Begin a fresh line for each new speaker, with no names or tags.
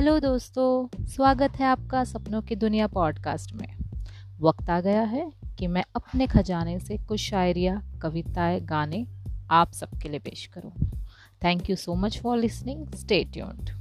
Hello दोस्तों, स्वागत है आपका सपनों की दुनिया पॉडकास्ट में। वक्त आ गया है कि मैं अपने खजाने से कुछ शायरिया, कविताएँ, गाने आप सबके लिए पेश करूँ। Thank you so much for listening stay tuned